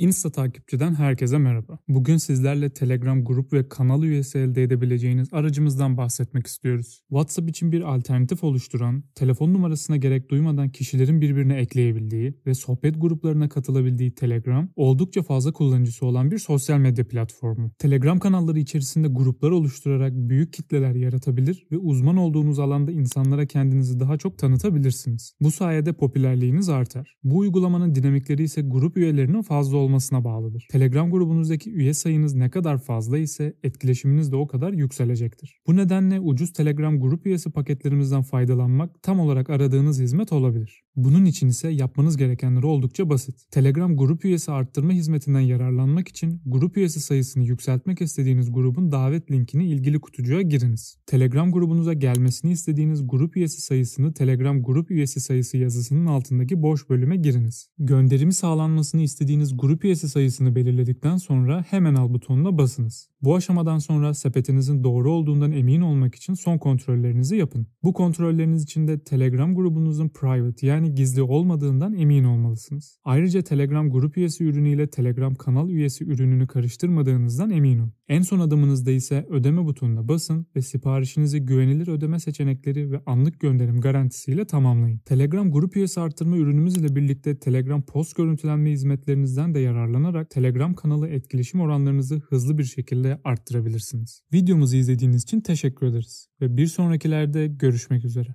Insta takipçiden herkese merhaba. Bugün sizlerle Telegram grup ve kanal üyesi elde edebileceğiniz aracımızdan bahsetmek istiyoruz. WhatsApp için bir alternatif oluşturan, telefon numarasına gerek duymadan kişilerin birbirine ekleyebildiği ve sohbet gruplarına katılabildiği Telegram, oldukça fazla kullanıcısı olan bir sosyal medya platformu. Telegram kanalları içerisinde gruplar oluşturarak büyük kitleler yaratabilir ve uzman olduğunuz alanda insanlara kendinizi daha çok tanıtabilirsiniz. Bu sayede popülerliğiniz artar. Bu uygulamanın dinamikleri ise grup üyelerinin fazla olması olmasına bağlıdır. Telegram grubunuzdaki üye sayınız ne kadar fazla ise etkileşiminiz de o kadar yükselecektir. Bu nedenle ucuz Telegram grup üyesi paketlerimizden faydalanmak tam olarak aradığınız hizmet olabilir. Bunun için ise yapmanız gerekenler oldukça basit. Telegram grup üyesi arttırma hizmetinden yararlanmak için grup üyesi sayısını yükseltmek istediğiniz grubun davet linkini ilgili kutucuğa giriniz. Telegram grubunuza gelmesini istediğiniz grup üyesi sayısını Telegram grup üyesi sayısı yazısının altındaki boş bölüme giriniz. Gönderimi sağlanmasını istediğiniz grup üyesi sayısını belirledikten sonra hemen al butonuna basınız. Bu aşamadan sonra sepetinizin doğru olduğundan emin olmak için son kontrollerinizi yapın. Bu kontrolleriniz için de Telegram grubunuzun private yani gizli olmadığından emin olmalısınız. Ayrıca Telegram grup üyesi ürünüyle Telegram kanal üyesi ürününü karıştırmadığınızdan emin olun. En son adımınızda ise ödeme butonuna basın ve siparişinizi güvenilir ödeme seçenekleri ve anlık gönderim garantisiyle tamamlayın. Telegram grup üyesi arttırma ürünümüz ile birlikte Telegram post görüntülenme hizmetlerinizden de yararlanarak Telegram kanalı etkileşim oranlarınızı hızlı bir şekilde arttırabilirsiniz. Videomuzu izlediğiniz için teşekkür ederiz ve bir sonrakilerde görüşmek üzere.